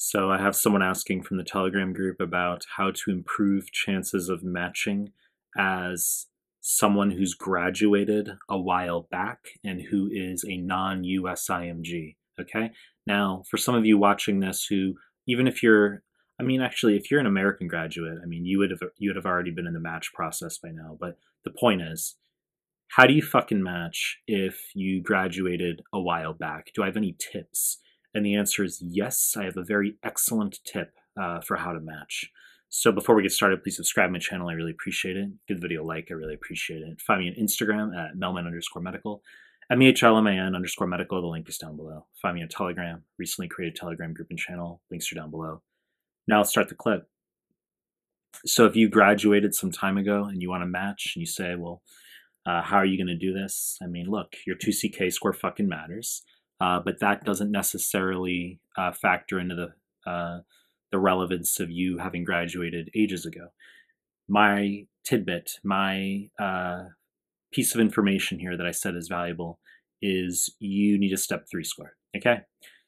So I have someone asking from the Telegram group about how to improve chances of matching as someone who's graduated a while back and who is a non-US IMG. Okay. Now, for some of you watching this who, even if you're, I mean, actually, if you're an American graduate, I mean, you would have you would have already been in the match process by now. But the point is, how do you fucking match if you graduated a while back? Do I have any tips? And the answer is yes, I have a very excellent tip uh, for how to match. So before we get started, please subscribe to my channel. I really appreciate it. Give the video a like. I really appreciate it. Find me on Instagram at mehlman underscore medical. M-E-H-L-M-A-N underscore medical. The link is down below. Find me on Telegram. Recently created Telegram group and channel. Links are down below. Now let's start the clip. So if you graduated some time ago and you want to match and you say, well, uh, how are you going to do this? I mean, look, your 2CK score fucking matters uh, but that doesn't necessarily uh, factor into the uh, the relevance of you having graduated ages ago. My tidbit, my uh, piece of information here that I said is valuable is you need a step three score. Okay.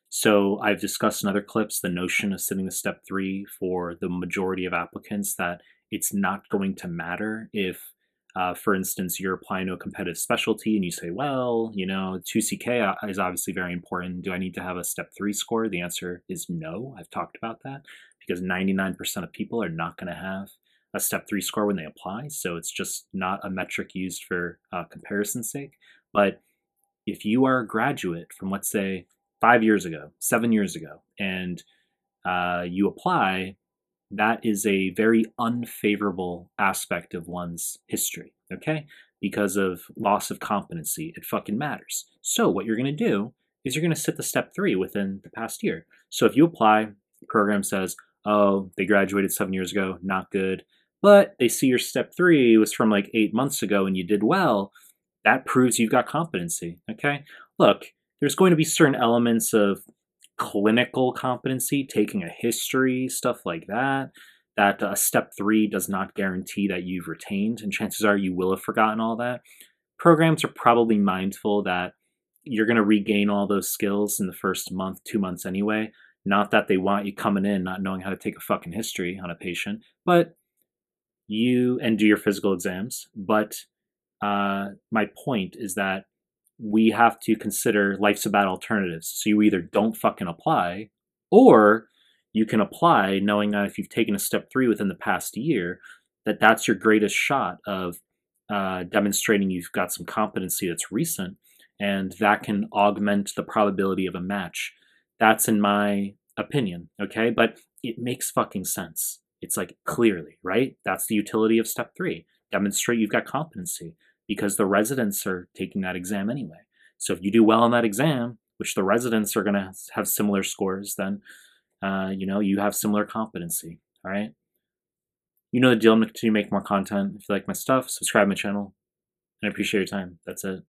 So I've discussed in other clips the notion of sitting the step three for the majority of applicants that it's not going to matter if uh, for instance, you're applying to a competitive specialty and you say, well, you know, 2CK is obviously very important. Do I need to have a step three score? The answer is no. I've talked about that because 99% of people are not going to have a step three score when they apply. So it's just not a metric used for uh, comparison's sake. But if you are a graduate from, let's say, five years ago, seven years ago, and uh, you apply that is a very unfavorable aspect of one's history, okay? Because of loss of competency, it fucking matters. So what you're gonna do is you're gonna sit the step three within the past year. So if you apply, the program says, oh, they graduated seven years ago, not good, but they see your step three was from like eight months ago and you did well, that proves you've got competency, okay? Look, there's going to be certain elements of clinical competency, taking a history, stuff like that. That uh, step three does not guarantee that you've retained, and chances are you will have forgotten all that. Programs are probably mindful that you're going to regain all those skills in the first month, two months anyway. Not that they want you coming in not knowing how to take a fucking history on a patient, but you and do your physical exams. But uh, my point is that we have to consider life's about alternatives. So you either don't fucking apply, or you can apply knowing that if you've taken a step three within the past year, that that's your greatest shot of uh, demonstrating you've got some competency that's recent, and that can augment the probability of a match. That's in my opinion, okay? But it makes fucking sense. It's like clearly, right? That's the utility of step three. Demonstrate you've got competency because the residents are taking that exam anyway. So if you do well on that exam, which the residents are going to have similar scores, then uh, you know you have similar competency. All right. You know the deal. I'm going to make more content. If you like my stuff, subscribe my channel. And I appreciate your time. That's it.